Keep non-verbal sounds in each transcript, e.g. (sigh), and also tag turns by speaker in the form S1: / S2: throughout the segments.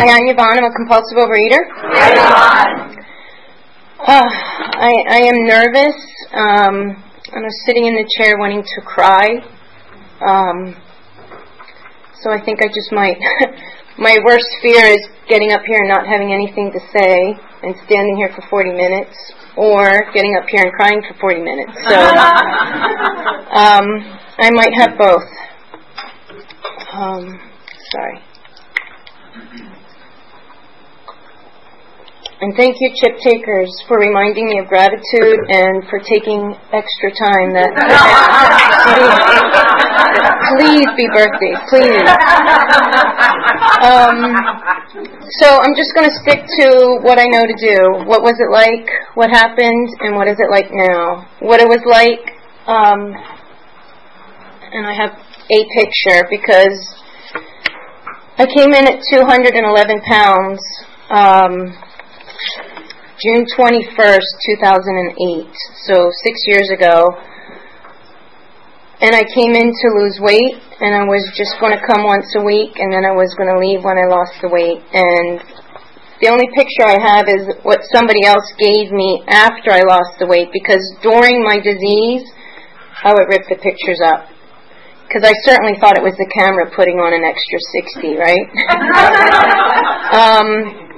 S1: Hi, I'm Yvonne. I'm a compulsive overeater. Uh, I, I am nervous. Um, I'm sitting in the chair wanting to cry. Um, so I think I just might. (laughs) my worst fear is getting up here and not having anything to say and standing here for 40 minutes, or getting up here and crying for 40 minutes. So (laughs) um, I might have both. Um, sorry. And thank you, chip takers, for reminding me of gratitude and for taking extra time. That (laughs) please be birthday, please. Um, so I'm just going to stick to what I know to do. What was it like? What happened? And what is it like now? What it was like. Um, and I have a picture because I came in at 211 pounds. Um, June 21st, 2008, so six years ago. And I came in to lose weight, and I was just going to come once a week, and then I was going to leave when I lost the weight. And the only picture I have is what somebody else gave me after I lost the weight, because during my disease, I would rip the pictures up. Because I certainly thought it was the camera putting on an extra 60, right? (laughs) um,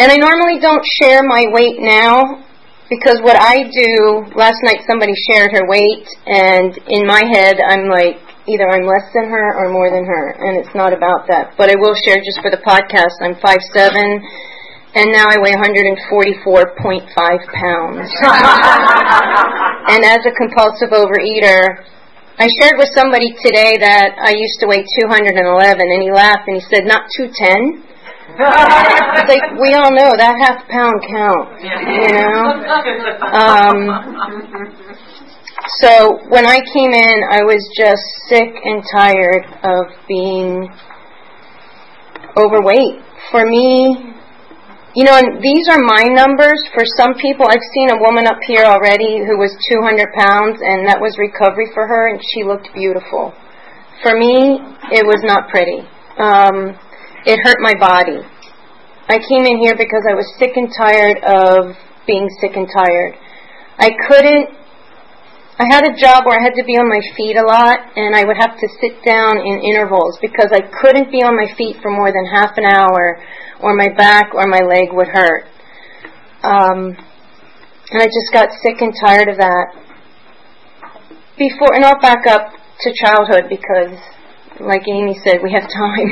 S1: and I normally don't share my weight now because what I do, last night somebody shared her weight, and in my head, I'm like, either I'm less than her or more than her, and it's not about that. But I will share just for the podcast, I'm 5'7, and now I weigh 144.5 pounds. (laughs) and as a compulsive overeater, I shared with somebody today that I used to weigh 211, and he laughed and he said, not 210 it's like we all know that half pound counts, you know. Um, so when I came in, I was just sick and tired of being overweight. For me, you know, and these are my numbers. For some people, I've seen a woman up here already who was 200 pounds, and that was recovery for her, and she looked beautiful. For me, it was not pretty. Um, it hurt my body. I came in here because I was sick and tired of being sick and tired. I couldn't, I had a job where I had to be on my feet a lot and I would have to sit down in intervals because I couldn't be on my feet for more than half an hour or my back or my leg would hurt. Um, and I just got sick and tired of that. Before, and I'll back up to childhood because like Amy said, we have time.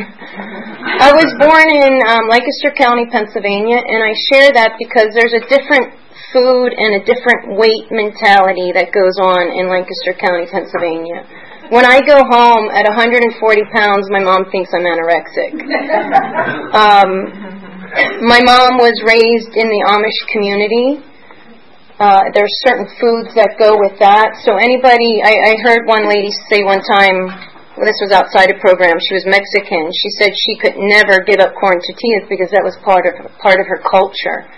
S1: I was born in um, Lancaster County, Pennsylvania, and I share that because there's a different food and a different weight mentality that goes on in Lancaster County, Pennsylvania. When I go home at 140 pounds, my mom thinks I'm anorexic. (laughs) Um, my mom was raised in the Amish community. Uh, there's certain foods that go with that. So anybody, I, I heard one lady say one time, this was outside a program. She was Mexican. She said she could never give up corn tortillas because that was part of part of her culture.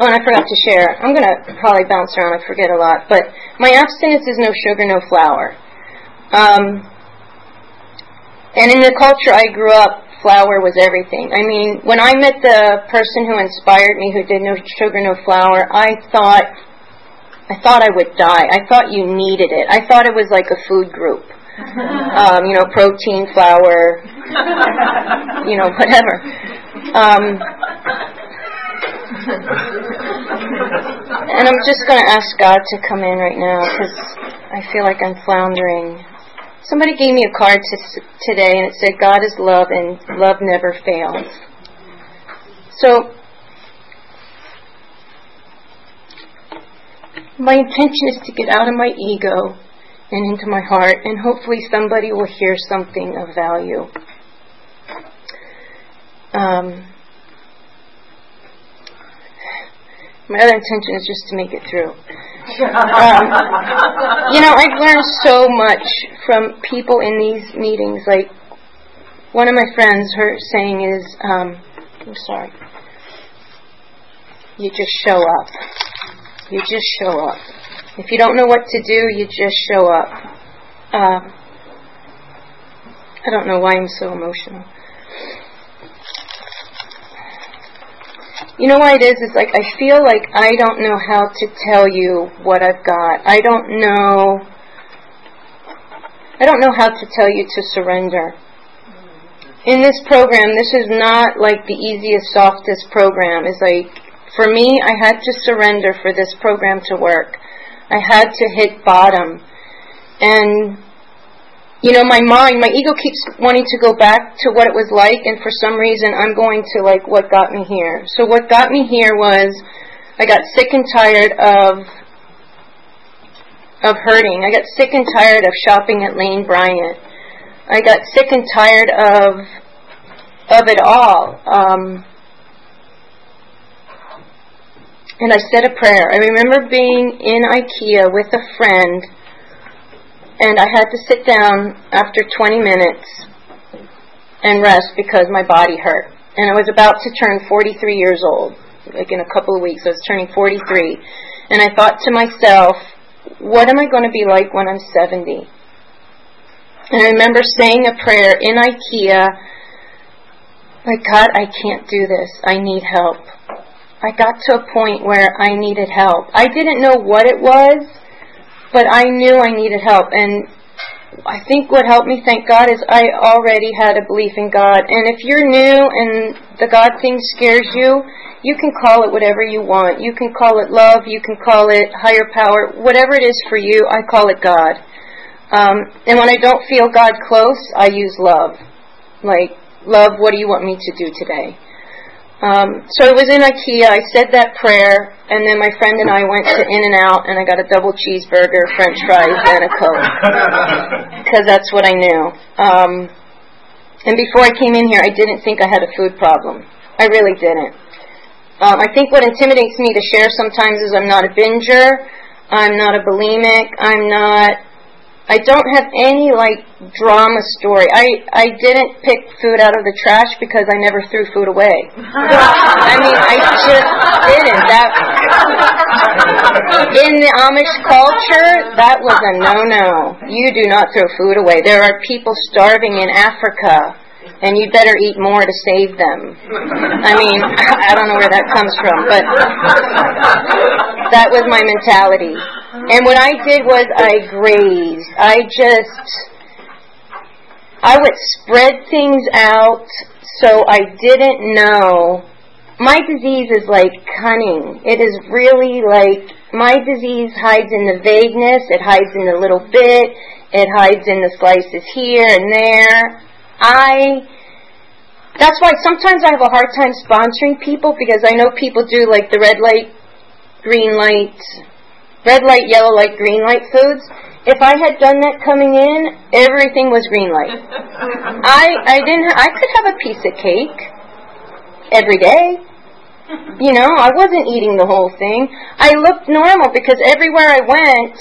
S1: Oh, and I forgot to share. I'm going to probably bounce around. I forget a lot. But my abstinence is no sugar, no flour. Um, and in the culture I grew up, flour was everything. I mean, when I met the person who inspired me, who did no sugar, no flour, I thought, I thought I would die. I thought you needed it. I thought it was like a food group (laughs) um, you know, protein, flour, you know, whatever. Um, and I'm just going to ask God to come in right now because I feel like I'm floundering. Somebody gave me a card to, today and it said, God is love and love never fails. So, my intention is to get out of my ego and into my heart, and hopefully somebody will hear something of value. Um, My other intention is just to make it through. Um, you know, I've learned so much from people in these meetings. Like one of my friends, her saying is, um, "I'm sorry." You just show up. You just show up. If you don't know what to do, you just show up. Uh, I don't know why I'm so emotional. You know why it is? It's like I feel like I don't know how to tell you what I've got. I don't know. I don't know how to tell you to surrender. In this program, this is not like the easiest, softest program. It's like, for me, I had to surrender for this program to work. I had to hit bottom. And you know, my mind, my ego keeps wanting to go back to what it was like, and for some reason, I'm going to like what got me here. So what got me here was I got sick and tired of of hurting. I got sick and tired of shopping at Lane Bryant. I got sick and tired of of it all. Um, and I said a prayer. I remember being in IKEA with a friend and I had to sit down after 20 minutes and rest because my body hurt. And I was about to turn 43 years old, like in a couple of weeks. I was turning 43. And I thought to myself, what am I going to be like when I'm 70? And I remember saying a prayer in IKEA, like, God, I can't do this. I need help. I got to a point where I needed help. I didn't know what it was, but I knew I needed help. And I think what helped me, thank God, is I already had a belief in God. And if you're new and the God thing scares you, you can call it whatever you want. You can call it love. You can call it higher power. Whatever it is for you, I call it God. Um, and when I don't feel God close, I use love. Like, love, what do you want me to do today? Um, so I was in IKEA. I said that prayer, and then my friend and I went to In and Out, and I got a double cheeseburger, French fries, and a coke (laughs) because that's what I knew. Um, and before I came in here, I didn't think I had a food problem. I really didn't. Um, I think what intimidates me to share sometimes is I'm not a binger, I'm not a bulimic, I'm not I don't have any like drama story. I I didn't pick food out of the trash because I never threw food away. I mean, I just didn't. That in the Amish culture, that was a no-no. You do not throw food away. There are people starving in Africa and you'd better eat more to save them. I mean, (laughs) I don't know where that comes from, but that was my mentality. And what I did was I grazed. I just, I would spread things out so I didn't know. My disease is like cunning. It is really like, my disease hides in the vagueness, it hides in the little bit, it hides in the slices here and there. I that's why sometimes I have a hard time sponsoring people because I know people do like the red light, green light, red light, yellow light, green light foods. If I had done that coming in, everything was green light. (laughs) I I didn't I could have a piece of cake every day. You know, I wasn't eating the whole thing. I looked normal because everywhere I went,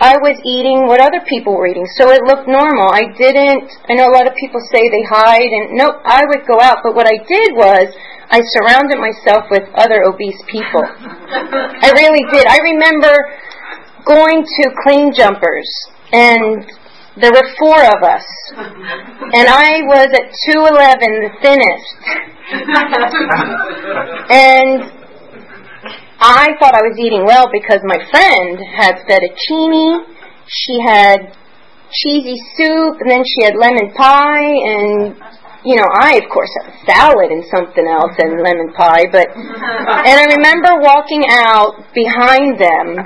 S1: I was eating what other people were eating, so it looked normal. I didn't, I know a lot of people say they hide, and nope, I would go out, but what I did was, I surrounded myself with other obese people. I really did. I remember going to Claim Jumpers, and there were four of us, and I was at 211, the thinnest. (laughs) and I thought I was eating well because my friend had fettuccine, she had cheesy soup, and then she had lemon pie, and you know, I of course had salad and something else and lemon pie, but (laughs) and I remember walking out behind them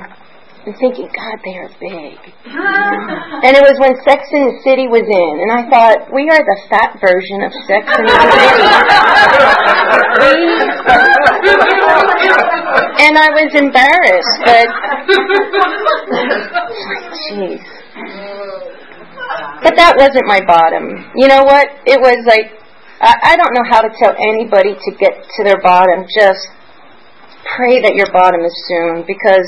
S1: and thinking, God, they are big. (laughs) and it was when Sex in the City was in, and I thought, we are the fat version of Sex in the City. (laughs) and I was embarrassed, but jeez. But that wasn't my bottom. You know what? It was like I, I don't know how to tell anybody to get to their bottom. Just pray that your bottom is soon because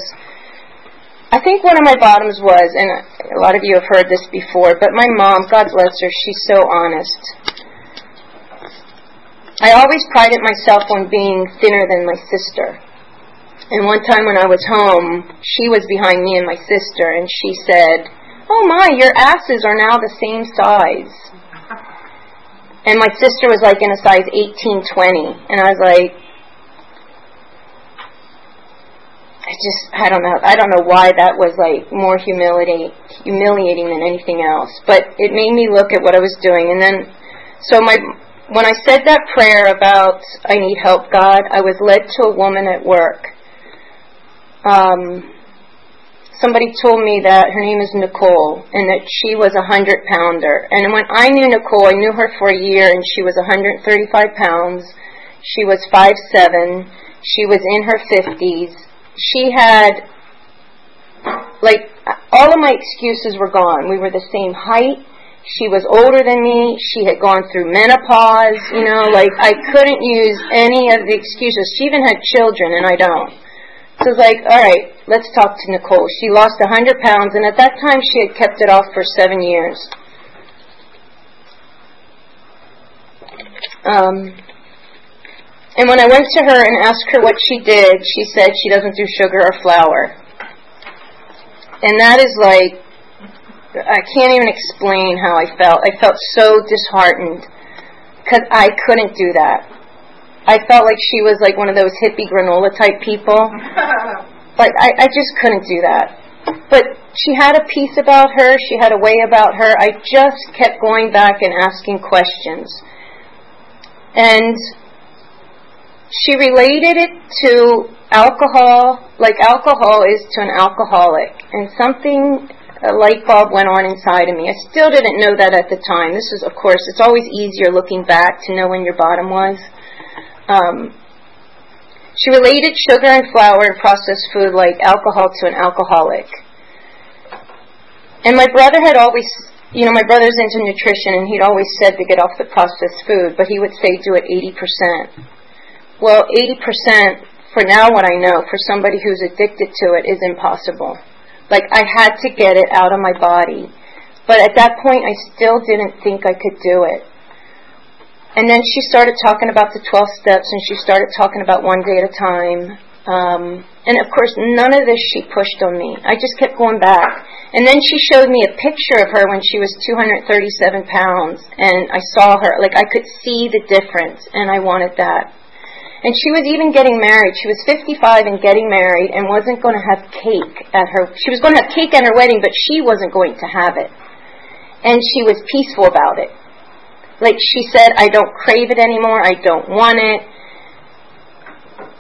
S1: I think one of my bottoms was, and a lot of you have heard this before, but my mom, God bless her, she's so honest. I always prided myself on being thinner than my sister. And one time when I was home, she was behind me and my sister, and she said, Oh my, your asses are now the same size. And my sister was like in a size 18, 20. And I was like, I just, I don't know, I don't know why that was like more humility, humiliating than anything else. But it made me look at what I was doing. And then, so my, when I said that prayer about I need help, God, I was led to a woman at work. Um, somebody told me that her name is Nicole and that she was a hundred pounder. And when I knew Nicole, I knew her for a year and she was 135 pounds. She was five seven. She was in her 50s. She had, like, all of my excuses were gone. We were the same height. She was older than me. She had gone through menopause. You know, like, I couldn't use any of the excuses. She even had children and I don't. So it's like, all right, let's talk to Nicole. She lost a 100 pounds, and at that time she had kept it off for seven years. Um, and when I went to her and asked her what she did, she said she doesn't do sugar or flour. And that is like, I can't even explain how I felt. I felt so disheartened because I couldn't do that. I felt like she was like one of those hippie granola type people. (laughs) like I, I just couldn't do that. But she had a piece about her, she had a way about her. I just kept going back and asking questions. And she related it to alcohol, like alcohol is to an alcoholic. And something, a light bulb went on inside of me. I still didn't know that at the time. This is, of course, it's always easier looking back to know when your bottom was. Um, she related sugar and flour and processed food like alcohol to an alcoholic. And my brother had always, you know, my brother's into nutrition and he'd always said to get off the processed food, but he would say do it 80%. Well, 80% for now what I know, for somebody who's addicted to it is impossible. Like I had to get it out of my body. But at that point I still didn't think I could do it. And then she started talking about the 12 steps and she started talking about one day at a time. Um, and of course, none of this she pushed on me. I just kept going back. And then she showed me a picture of her when she was 237 pounds. And I saw her, like I could see the difference and I wanted that. And she was even getting married. She was 55 and getting married and wasn't going to have cake at her, she was going to have cake at her wedding, but she wasn't going to have it. And she was peaceful about it. Like she said, I don't crave it anymore. I don't want it.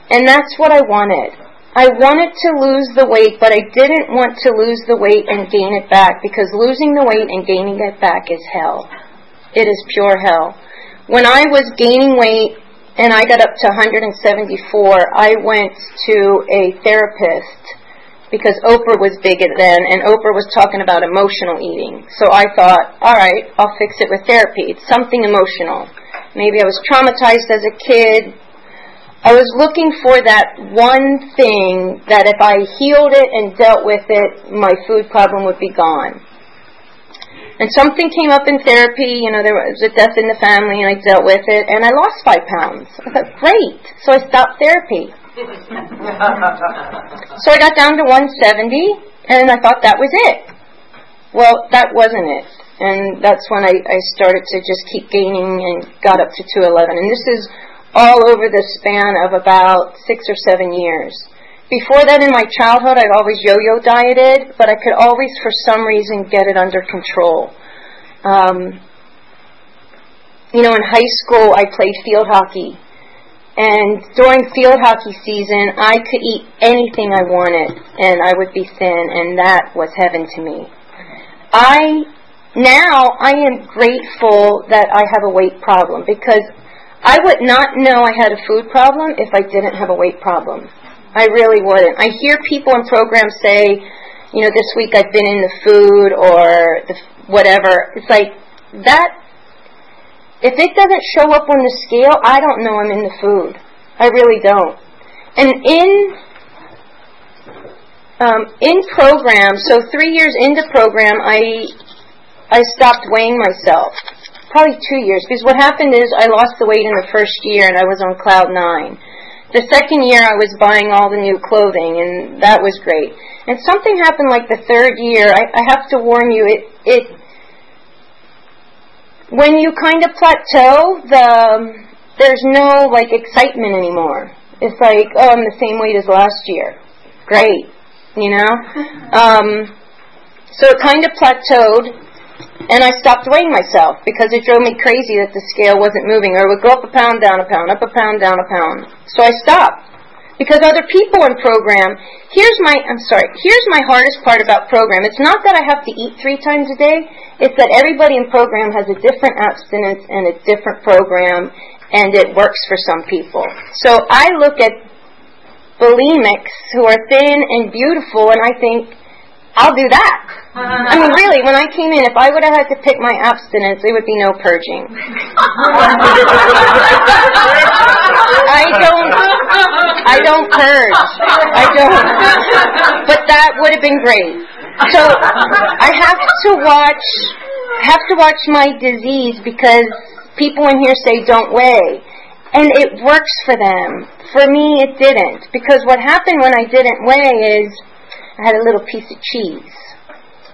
S1: And that's what I wanted. I wanted to lose the weight, but I didn't want to lose the weight and gain it back because losing the weight and gaining it back is hell. It is pure hell. When I was gaining weight and I got up to 174, I went to a therapist because Oprah was big at then, and Oprah was talking about emotional eating. So I thought, all right, I'll fix it with therapy. It's something emotional. Maybe I was traumatized as a kid. I was looking for that one thing that if I healed it and dealt with it, my food problem would be gone. And something came up in therapy, you know, there was a death in the family and I dealt with it and I lost five pounds. I thought, great. So I stopped therapy (laughs) so I got down to 170, and I thought that was it. Well, that wasn't it. And that's when I, I started to just keep gaining and got up to 211. And this is all over the span of about six or seven years. Before that, in my childhood, I'd always yo-yo dieted, but I could always, for some reason, get it under control. Um, you know, in high school, I played field hockey, and during field hockey season, I could eat anything I wanted and I would be thin and that was heaven to me. I, now I am grateful that I have a weight problem because I would not know I had a food problem if I didn't have a weight problem. I really wouldn't. I hear people in programs say, you know, this week I've been in the food or the whatever. It's like that if it doesn't show up on the scale, I don't know I'm in the food. I really don't. And in um, in program, so three years into program, I I stopped weighing myself. Probably two years, because what happened is I lost the weight in the first year, and I was on cloud nine. The second year, I was buying all the new clothing, and that was great. And something happened like the third year. I, I have to warn you, it it when you kind of plateau, the there's no like excitement anymore. It's like, oh, I'm the same weight as last year. Great, you know. (laughs) Um, so it kind of plateaued, and I stopped weighing myself because it drove me crazy that the scale wasn't moving, or it would go up a pound, down a pound, up a pound, down a pound. So I stopped because other people in program. Here's my, I'm sorry. Here's my hardest part about program. It's not that I have to eat three times a day. It's that everybody in program has a different abstinence and a different program, and it works for some people. So I look at bulimics who are thin and beautiful, and I think, I'll do that. Uh-huh. I mean, really, when I came in, if I would have had to pick my abstinence, there would be no purging. (laughs) I don't, I don't purge. I don't. But that would have been great. So I have to watch, have to watch my disease because people in here say don't weigh. And it works for them. For me, it didn't. Because what happened when I didn't weigh is I had a little piece of cheese.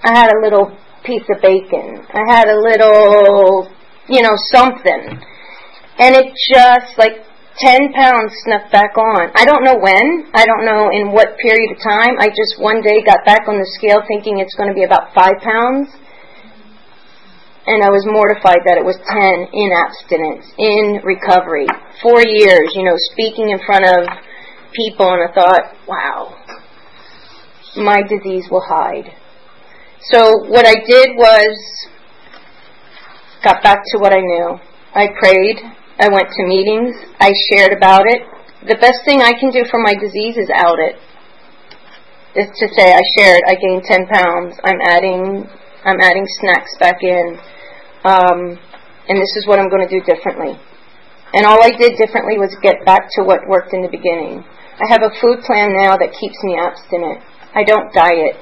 S1: I had a little piece of bacon. I had a little, you know, something. And it just, like, 10 pounds snuck back on. I don't know when. I don't know in what period of time. I just one day got back on the scale thinking it's going to be about 5 pounds and I was mortified that it was 10 in abstinence, in recovery. Four years, you know, speaking in front of people, and I thought, wow, my disease will hide. So what I did was got back to what I knew. I prayed, I went to meetings, I shared about it. The best thing I can do for my disease is out it. Is to say I shared, I gained 10 pounds, I'm adding I'm adding snacks back in um, and this is what I'm going to do differently. And all I did differently was get back to what worked in the beginning. I have a food plan now that keeps me abstinent. I don't diet.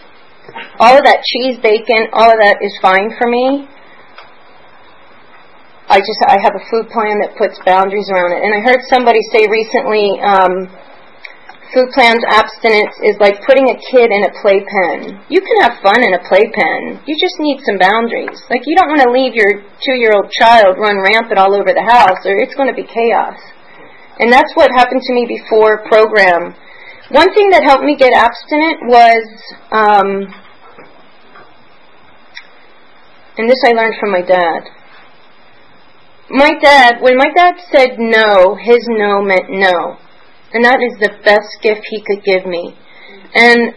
S1: All of that cheese, bacon, all of that is fine for me. I just I have a food plan that puts boundaries around it. And I heard somebody say recently, um, food plans abstinence is like putting a kid in a playpen. You can have fun in a playpen. You just need some boundaries. Like you don't want to leave your two-year-old child run rampant all over the house, or it's going to be chaos. And that's what happened to me before program. One thing that helped me get abstinent was, um, and this I learned from my dad. My dad, when my dad said no, his no meant no. And that is the best gift He could give me. And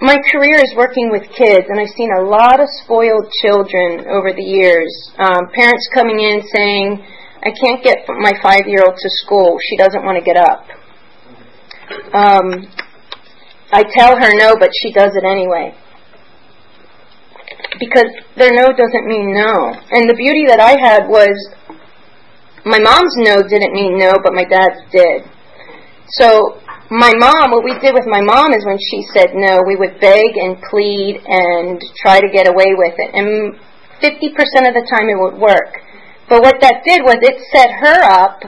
S1: my career is working with kids, and I've seen a lot of spoiled children over the years. Um, parents coming in saying, I can't get my five year old to school. She doesn't want to get up. Um, I tell her no, but she does it anyway. Because their no doesn't mean no. And the beauty that I had was my mom's no didn't mean no, but my dad's did. So my mom, what we did with my mom is when she said no, we would beg and plead and try to get away with it. And 50% of the time it would work. But what that did was it set her up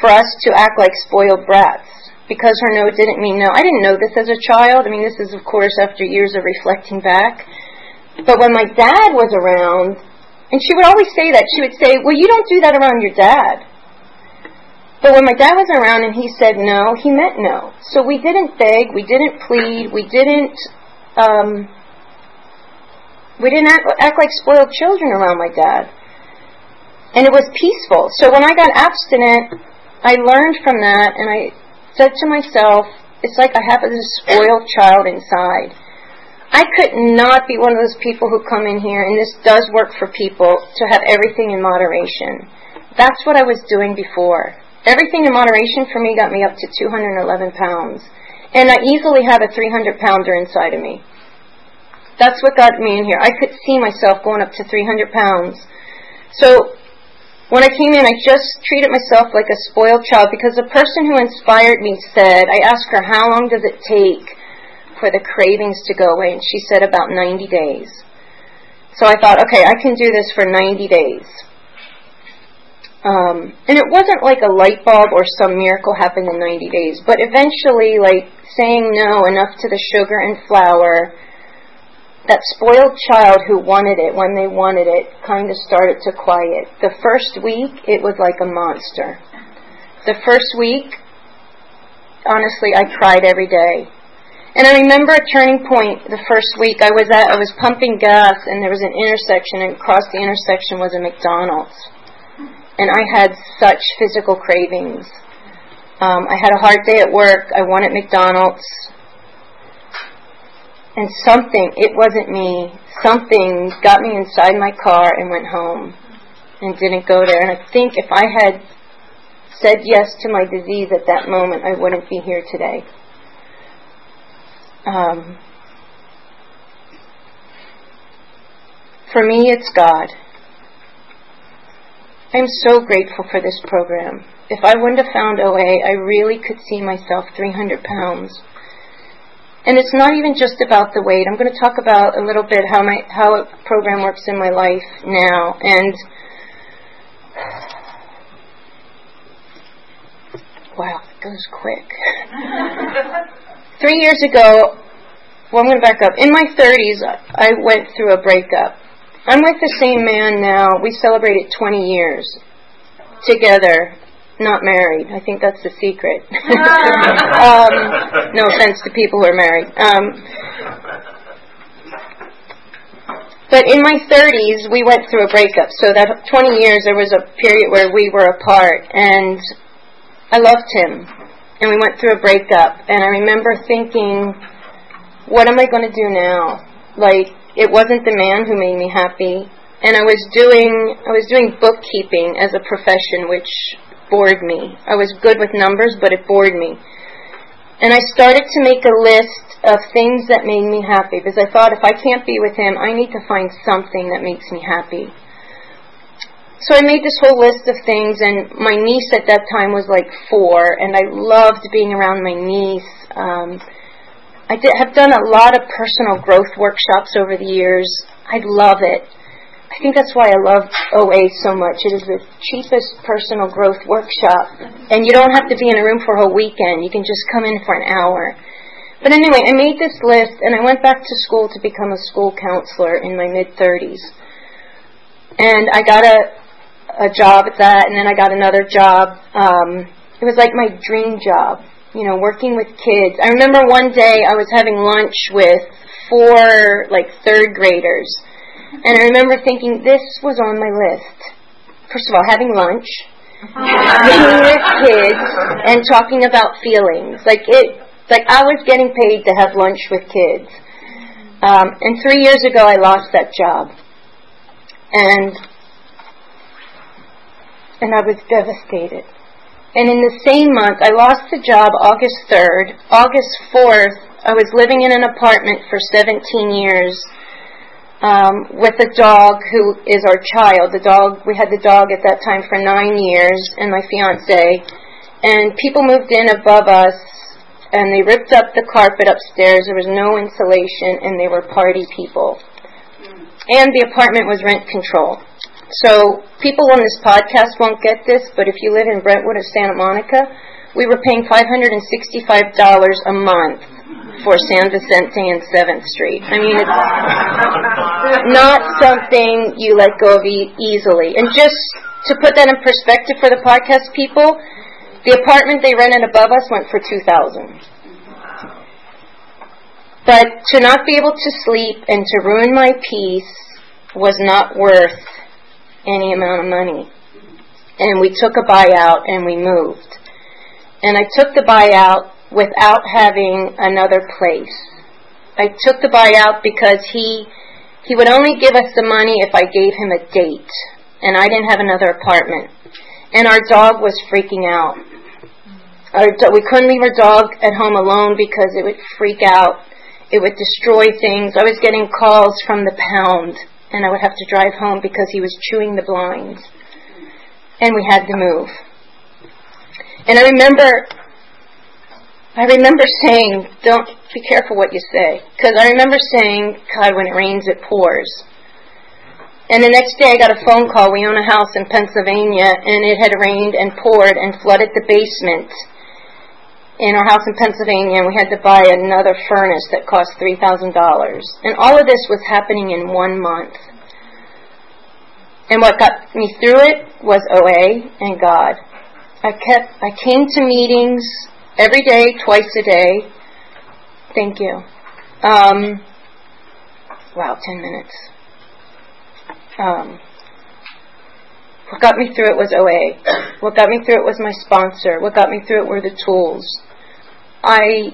S1: for us to act like spoiled brats. Because her no didn't mean no. I didn't know this as a child. I mean, this is, of course, after years of reflecting back. But when my dad was around, and she would always say that, she would say, Well, you don't do that around your dad. But when my dad was around and he said no, he meant no. So we didn't beg, we didn't plead, we didn't, um, we didn't act, act like spoiled children around my dad. And it was peaceful. So when I got abstinent, I learned from that and I said to myself, it's like I have this spoiled child inside. I could not be one of those people who come in here, and this does work for people, to have everything in moderation. That's what I was doing before. Everything in moderation for me got me up to 211 pounds. And I easily have a 300 pounder inside of me. That's what got me in here. I could see myself going up to 300 pounds. So when I came in, I just treated myself like a spoiled child because the person who inspired me said, I asked her, how long does it take for the cravings to go away? And she said about 90 days. So I thought, okay, I can do this for 90 days. Um, and it wasn't like a light bulb or some miracle happened in 90 days, but eventually, like saying no enough to the sugar and flour, that spoiled child who wanted it when they wanted it kind of started to quiet. The first week, it was like a monster. The first week, honestly, I cried every day. And I remember a turning point the first week I was at, I was pumping gas and there was an intersection and across the intersection was a McDonald's. And I had such physical cravings. Um, I had a hard day at work. I wanted McDonald's. And something, it wasn't me, something got me inside my car and went home and didn't go there. And I think if I had said yes to my disease at that moment, I wouldn't be here today. Um, for me, it's God. I'm so grateful for this program. If I wouldn't have found OA, I really could see myself 300 pounds. And it's not even just about the weight. I'm going to talk about a little bit how my how a program works in my life now. And wow, it goes quick. (laughs) Three years ago, well, I'm going to back up. In my 30s, I went through a breakup. I'm with the same man now. We celebrated 20 years together, not married. I think that's the secret. (laughs) um, no offense to people who are married. Um, but in my 30s, we went through a breakup. So that 20 years, there was a period where we were apart, and I loved him and we went through a breakup and I remember thinking, what am I going to do now? Like, it wasn't the man who made me happy. And I was doing, I was doing bookkeeping as a profession, which bored me. I was good with numbers, but it bored me. And I started to make a list of things that made me happy because I thought if I can't be with him, I need to find something that makes me happy. So I made this whole list of things, and my niece at that time was like four, and I loved being around my niece. Um, I did, have done a lot of personal growth workshops over the years. I love it. I think that's why I love OA so much. It is the cheapest personal growth workshop, and you don't have to be in a room for a whole weekend. You can just come in for an hour. But anyway, I made this list, and I went back to school to become a school counselor in my mid 30s. And I got a a job at that, and then I got another job. Um, it was like my dream job, you know, working with kids. I remember one day I was having lunch with four like third graders, and I remember thinking this was on my list. First of all, having lunch, being with (laughs) kids, and talking about feelings. Like it, like I was getting paid to have lunch with kids. Um, and three years ago, I lost that job, and and I was devastated. And in the same month, I lost the job August 3rd. August 4th, I was living in an apartment for 17 years um, with a dog who is our child. The dog, we had the dog at that time for nine years, and my fiance. And people moved in above us, and they ripped up the carpet upstairs. There was no insulation, and they were party people. And the apartment was rent control. So people on this podcast won't get this, but if you live in Brentwood or Santa Monica, we were paying $565 a month for San Vicente and 7th Street. I mean, it's not something you let go of e- easily. And just to put that in perspective for the podcast people, the apartment they rented above us went for 2000 But to not be able to sleep and to ruin my peace was not worth any amount of money. And we took a buyout and we moved. And I took the buyout without having another place. I took the buyout because he he would only give us the money if I gave him a date, and I didn't have another apartment. And our dog was freaking out. Our do- we couldn't leave our dog at home alone because it would freak out. It would destroy things. I was getting calls from the pound and I would have to drive home because he was chewing the blinds. and we had to move. And I remember, I remember saying, "Don't be careful what you say," because I remember saying, "God, when it rains, it pours." And the next day I got a phone call. We own a house in Pennsylvania and it had rained and poured and flooded the basement in our house in Pennsylvania and we had to buy another furnace that cost $3,000. And all of this was happening in one month. And what got me through it was OA and God. I kept, I came to meetings every day, twice a day. Thank you. Um, wow, 10 minutes. Um, what got me through it was OA. What got me through it was my sponsor. What got me through it were the tools. I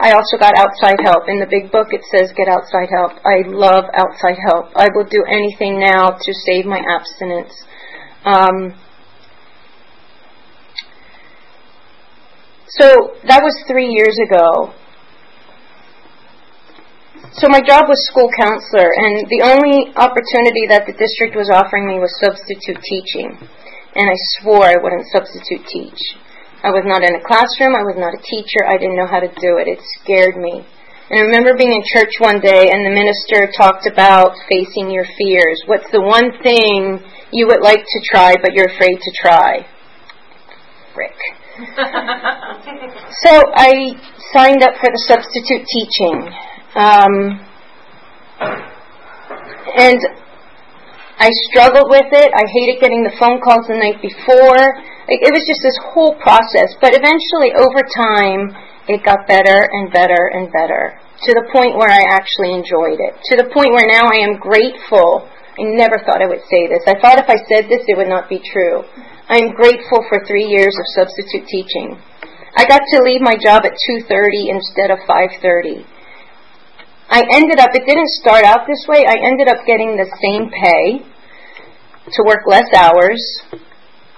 S1: I also got outside help. In the big book it says get outside help. I love outside help. I will do anything now to save my abstinence. Um, so that was three years ago. So my job was school counselor, and the only opportunity that the district was offering me was substitute teaching. And I swore I wouldn't substitute teach. I was not in a classroom, I was not a teacher, I didn't know how to do it. It scared me. And I remember being in church one day and the minister talked about facing your fears. What's the one thing you would like to try but you're afraid to try? Frick. So I signed up for the substitute teaching. Um, and I struggled with it. I hated getting the phone calls the night before. It was just this whole process. But eventually, over time, it got better and better and better to the point where I actually enjoyed it. To the point where now I am grateful. I never thought I would say this. I thought if I said this, it would not be true. I am grateful for three years of substitute teaching. I got to leave my job at 2:30 instead of 5:30. I ended up, it didn't start out this way, I ended up getting the same pay to work less hours.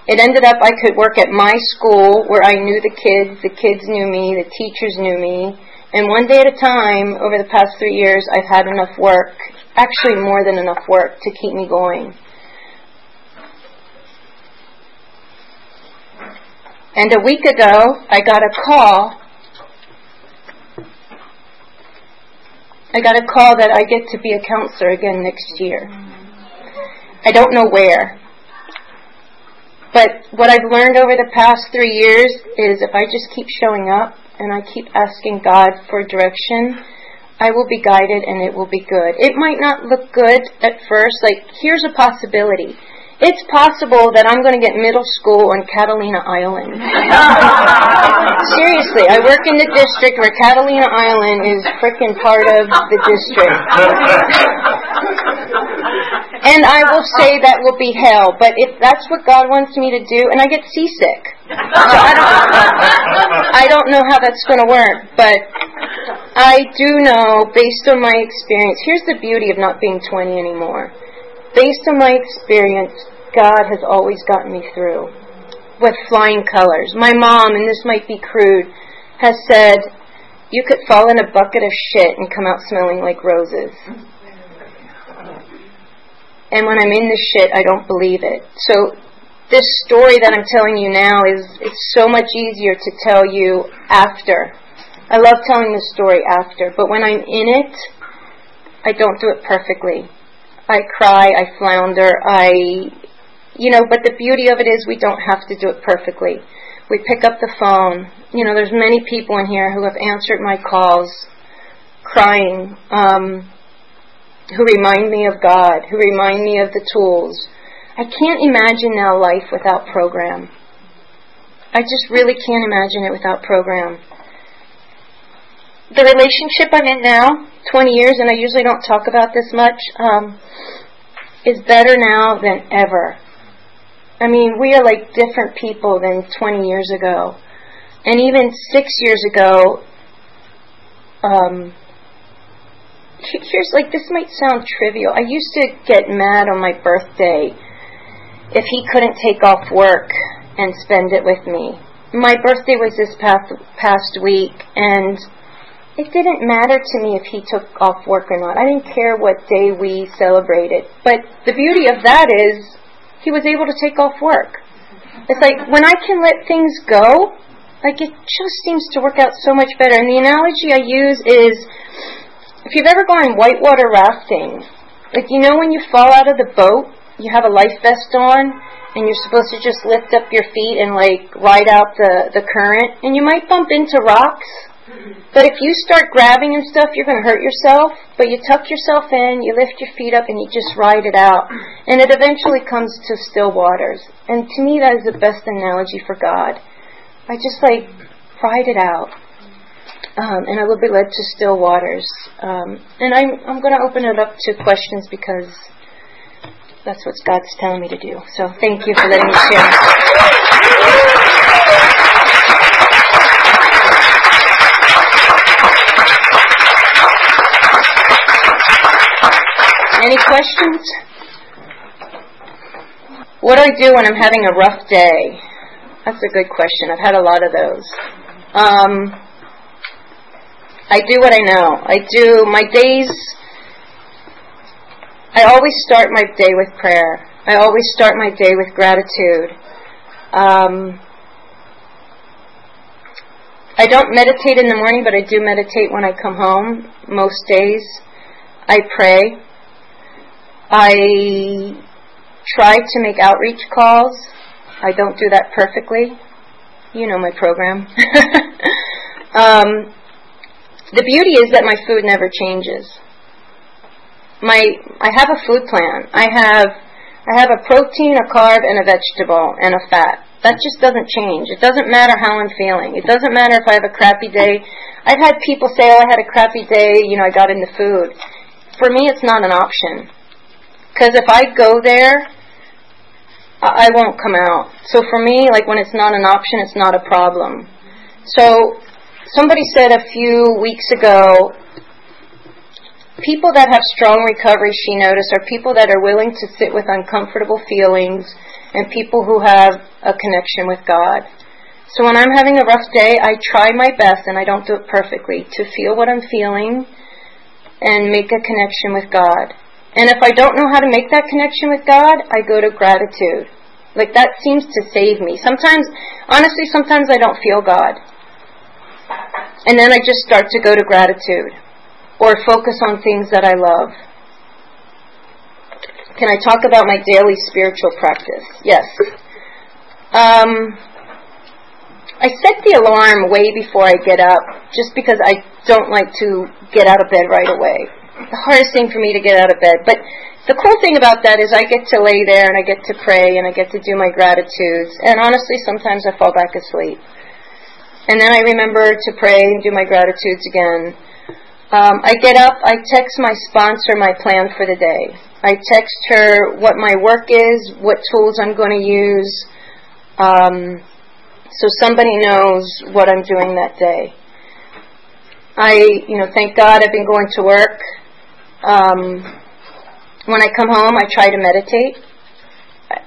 S1: It ended up I could work at my school where I knew the kids, the kids knew me, the teachers knew me. And one day at a time, over the past three years, I've had enough work, actually more than enough work, to keep me going. And a week ago, I got a call I got a call that I get to be a counselor again next year. I don't know where. But what I've learned over the past three years is if I just keep showing up and I keep asking God for direction, I will be guided and it will be good. It might not look good at first. Like, here's a possibility. It's possible that I'm going to get middle school on Catalina Island. (laughs) Seriously, I work in the district where Catalina Island is freaking part of the district. and I will say that will be hell, but if that's what God wants me to do, and I get seasick. So I don't, I don't know how that's going to work, but I do know, based on my experience, here's the beauty of not being 20 anymore based on my experience, God has always gotten me through with flying colors. My mom, and this might be crude, has said, You could fall in a bucket of shit and come out smelling like roses. And when I'm in the shit, I don't believe it. So, this story that I'm telling you now is it's so much easier to tell you after. I love telling the story after, but when I'm in it, I don't do it perfectly. I cry, I flounder, I, you know, but the beauty of it is we don't have to do it perfectly. We pick up the phone. You know, there's many people in here who have answered my calls crying, um, who remind me of God, who remind me of the tools. I can't imagine now life without program. I just really can't imagine it without program the relationship I'm in now, 20 years, and I usually don't talk about this much, um, is better now than ever. I mean, we are like different people than 20 years ago. And even six years ago, um, here's like, this might sound trivial. I used to get mad on my birthday if he couldn't take off work and spend it with me. My birthday was this past, past week, and it didn't matter to me if he took off work or not. I didn't care what day we celebrated. But the beauty of that is he was able to take off work. It's like when I can let things go, like it just seems to work out so much better. And the analogy I use is if you've ever gone whitewater rafting, like you know when you fall out of the boat, you have a life vest on and you're supposed to just lift up your feet and like ride out the the current and you might bump into rocks but if you start grabbing and stuff, you're going to hurt yourself. But you tuck yourself in, you lift your feet up, and you just ride it out. And it eventually comes to still waters. And to me, that is the best analogy for God. I just like ride it out. Um, and I will be led to still waters. Um, and I'm, I'm going to open it up to questions because that's what God's telling me to do. So thank you for letting me share. Any questions? What do I do when I'm having a rough day? That's a good question. I've had a lot of those. Um, I do what I know. I do my days. I always start my day with prayer. I always start my day with gratitude. Um, I don't meditate in the morning, but I do meditate when I come home most days. I pray. I try to make outreach calls. I don't do that perfectly. You know my program. (laughs) um, the beauty is that my food never changes. My I have a food plan. I have I have a protein, a carb, and a vegetable, and a fat. That just doesn't change. It doesn't matter how I'm feeling. It doesn't matter if I have a crappy day. I've had people say, "Oh, I had a crappy day. You know, I got into food." For me, it's not an option. Because if I go there, I won't come out. So for me, like when it's not an option, it's not a problem. So somebody said a few weeks ago, people that have strong recovery, she noticed, are people that are willing to sit with uncomfortable feelings and people who have a connection with God. So when I'm having a rough day, I try my best, and I don't do it perfectly, to feel what I'm feeling and make a connection with God. And if I don't know how to make that connection with God, I go to gratitude. Like that seems to save me. Sometimes, honestly, sometimes I don't feel God. And then I just start to go to gratitude or focus on things that I love. Can I talk about my daily spiritual practice? Yes. Um, I set the alarm way before I get up just because I don't like to get out of bed right away the hardest thing for me to get out of bed. But the cool thing about that is I get to lay there and I get to pray and I get to do my gratitudes. And honestly, sometimes I fall back asleep. And then I remember to pray and do my gratitudes again. Um, I get up, I text my sponsor my plan for the day. I text her what my work is, what tools I'm going to use, um, so somebody knows what I'm doing that day. I, you know, thank God I've been going to work. Um, when I come home, I try to meditate.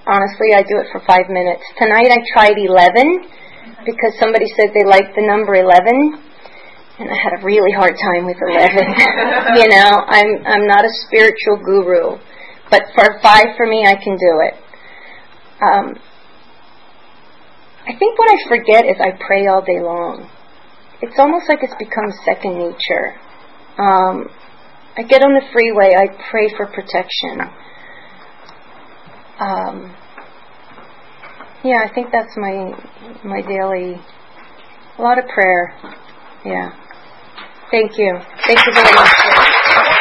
S1: Honestly, I do it for five minutes. Tonight I tried 11 because somebody said they liked the number 11 and I had a really hard time with 11. (laughs) you know, I'm I'm not a spiritual guru, but for 5 for me I can do it. Um, I think what I forget is I pray all day long. It's almost like it's become second nature. Um, I get on the freeway, I pray for protection. Um, yeah, I think that's my my daily a lot of prayer. Yeah. Thank you. Thank you very much.